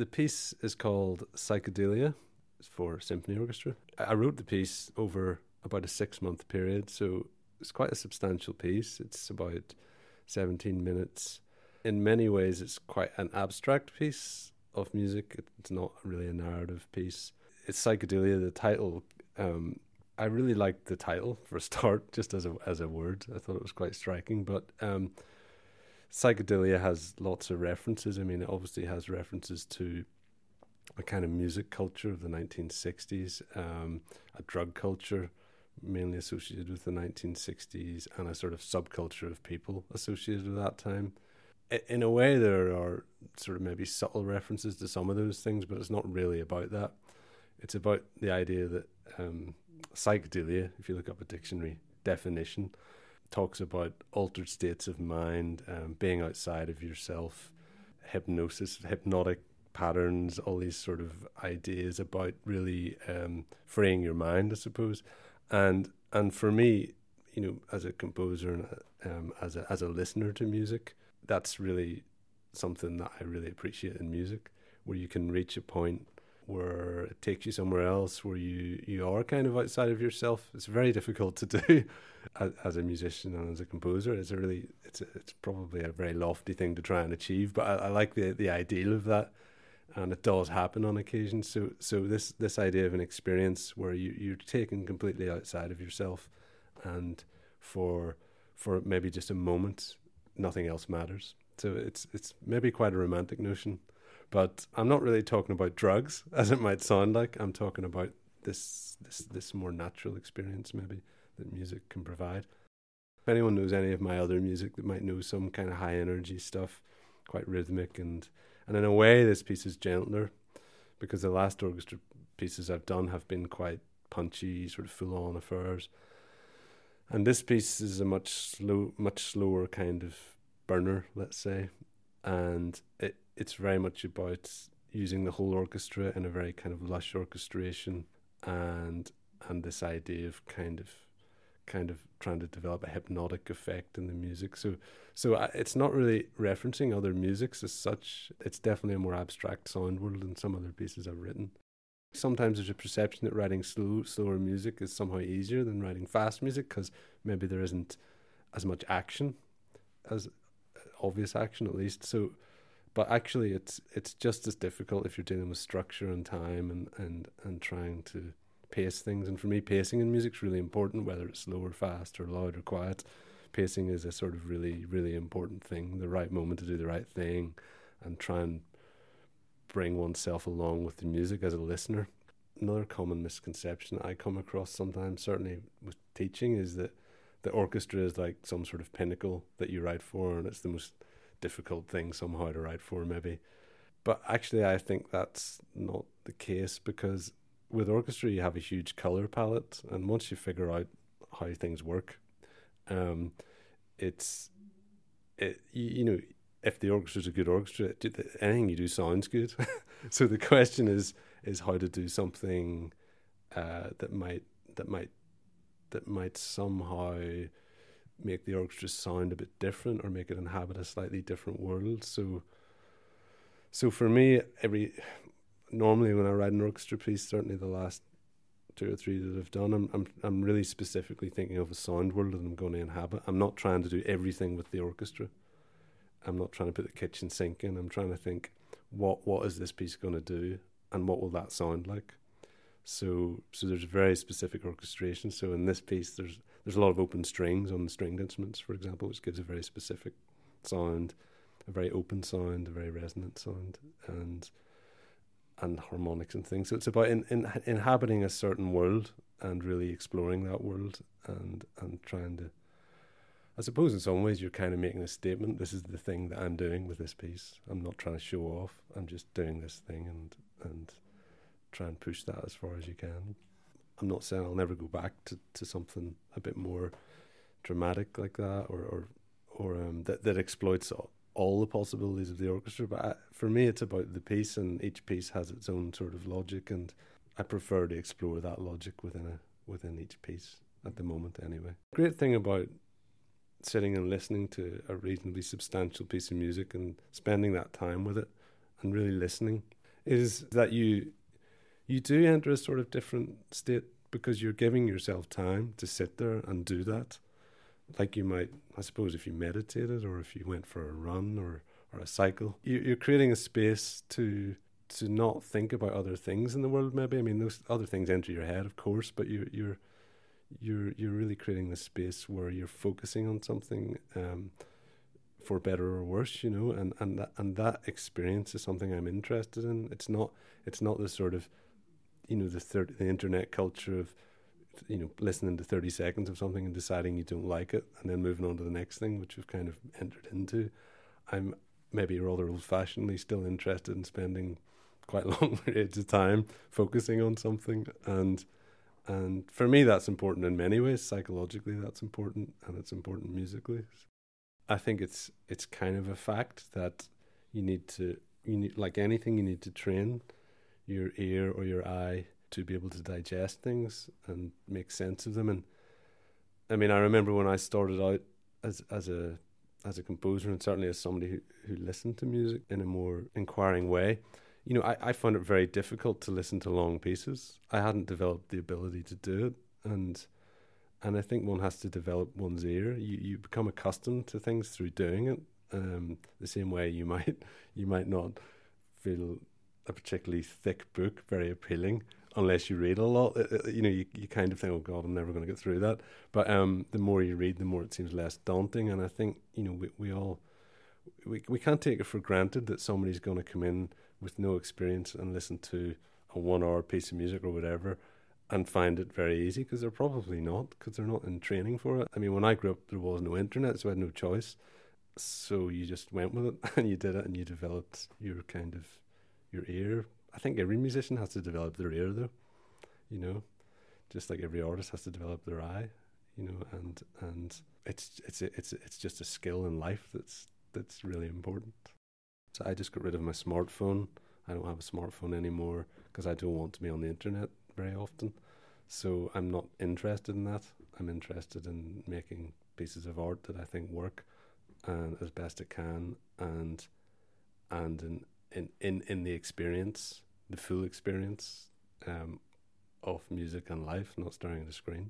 the piece is called Psychedelia for symphony orchestra. I wrote the piece over about a six month period, so it's quite a substantial piece. It's about 17 minutes. In many ways, it's quite an abstract piece of music. It's not really a narrative piece. It's psychedelia. The title, um, I really liked the title for a start, just as a as a word. I thought it was quite striking. But um, psychedelia has lots of references. I mean, it obviously has references to a kind of music culture of the 1960s, um, a drug culture mainly associated with the 1960s, and a sort of subculture of people associated with that time. In a way, there are sort of maybe subtle references to some of those things, but it's not really about that. It's about the idea that um, psychedelia, if you look up a dictionary definition, talks about altered states of mind, um, being outside of yourself, hypnosis, hypnotic patterns, all these sort of ideas about really um, freeing your mind, I suppose. And and for me, you know, as a composer and um, as a as a listener to music, that's really something that I really appreciate in music, where you can reach a point where it takes you somewhere else where you you are kind of outside of yourself it's very difficult to do as, as, a musician and as a composer. It's a really it's a, it's probably a very lofty thing to try and achieve but I, I, like the the ideal of that and it does happen on occasion. So so this this idea of an experience where you you're taken completely outside of yourself and for for maybe just a moment nothing else matters. So it's it's maybe quite a romantic notion but I'm not really talking about drugs, as it might sound like. I'm talking about this this this more natural experience, maybe that music can provide. If anyone knows any of my other music, that might know some kind of high energy stuff, quite rhythmic and and in a way, this piece is gentler because the last orchestra pieces I've done have been quite punchy, sort of full on affairs. And this piece is a much slow, much slower kind of burner, let's say, and it it's very much about using the whole orchestra in a very kind of lush orchestration and and this idea of kind of kind of trying to develop a hypnotic effect in the music. So so it's not really referencing other musics as such. It's definitely a more abstract sound world than some other pieces i've written. Sometimes there's a perception that writing slow slower music is somehow easier than writing fast music because maybe there isn't as much action as obvious action at least. So but actually it's it's just as difficult if you're dealing with structure and time and and and trying to pace things. And for me pacing in music is really important whether it's slow or fast or loud or quiet. Pacing is a sort of really really important thing the right moment to do the right thing and try and bring oneself along with the music as a listener. Another common misconception i come across sometimes certainly with teaching is that the orchestra is like some sort of pinnacle that you write for and it's the most difficult thing somehow to write for, maybe. But actually, I think that's not the case because with orchestra, you have a huge color palette, and once you figure out how things work, um, it's it you, you know if the orchestra is a good orchestra, anything you do sounds good. so the question is is how to do something uh, that might that might that might somehow make the orchestra sound a bit different or make it inhabit a slightly different world. So, so for me, every normally when I write an orchestra piece, certainly the last two or three that I've done, I'm I'm I'm really specifically thinking of a sound world that I'm going to inhabit. I'm not trying to do everything with the orchestra. I'm not trying to put the kitchen sink in. I'm trying to think what what is this piece going to do and what will that sound like. So so there's very specific orchestration. So in this piece, there's there's a lot of open strings on the stringed instruments, for example, which gives a very specific sound, a very open sound, a very resonant sound, and and harmonics and things. So it's about in, in, inhabiting a certain world and really exploring that world and and trying to. I suppose in some ways you're kind of making a statement. This is the thing that I'm doing with this piece. I'm not trying to show off. I'm just doing this thing and and try and push that as far as you can. I'm not saying I'll never go back to, to something a bit more dramatic like that, or or, or um, that that exploits all, all the possibilities of the orchestra. But I, for me, it's about the piece, and each piece has its own sort of logic, and I prefer to explore that logic within a within each piece at the moment. Anyway, great thing about sitting and listening to a reasonably substantial piece of music and spending that time with it and really listening is that you you do enter a sort of different state because you're giving yourself time to sit there and do that. Like you might, I suppose, if you meditated or if you went for a run or or a cycle, you're creating a space to to not think about other things in the world. Maybe I mean those other things enter your head, of course, but you're you're you're you're really creating a space where you're focusing on something um, for better or worse, you know, and and that and that experience is something I'm interested in. It's not it's not the sort of you know the third the internet culture of you know listening to 30 seconds of something and deciding you don't like it and then moving on to the next thing which we've kind of entered into. I'm maybe rather old fashionedly still interested in spending quite long periods of time focusing on something. And and for me that's important in many ways. Psychologically that's important and it's important musically. I think it's it's kind of a fact that you need to you need like anything you need to train your ear or your eye to be able to digest things and make sense of them and i mean i remember when i started out as as a as a composer and certainly as somebody who, who listened to music in a more inquiring way you know, I, I found it very difficult to listen to long pieces. I hadn't developed the ability to do it, and and I think one has to develop one's ear. You you become accustomed to things through doing it. Um, the same way you might you might not feel a particularly thick book very appealing unless you read a lot. you know, you you kind of think, oh God, I'm never going to get through that. But um, the more you read, the more it seems less daunting. And I think you know we we all we we can't take it for granted that somebody's going to come in with no experience and listen to a one hour piece of music or whatever and find it very easy because they're probably not because they're not in training for it. I mean, when I grew up, there was no internet, so I had no choice. So you just went with it and you did it and you developed your kind of your ear. I think every musician has to develop their ear though, you know, just like every artist has to develop their eye, you know, and and it's it's it's it's just a skill in life that's that's really important. So I just got rid of my smartphone. I don't have a smartphone anymore because I don't want to be on the internet very often. So I'm not interested in that. I'm interested in making pieces of art that I think work and as best it can and and in in, in, in the experience, the full experience um, of music and life, not staring at a screen.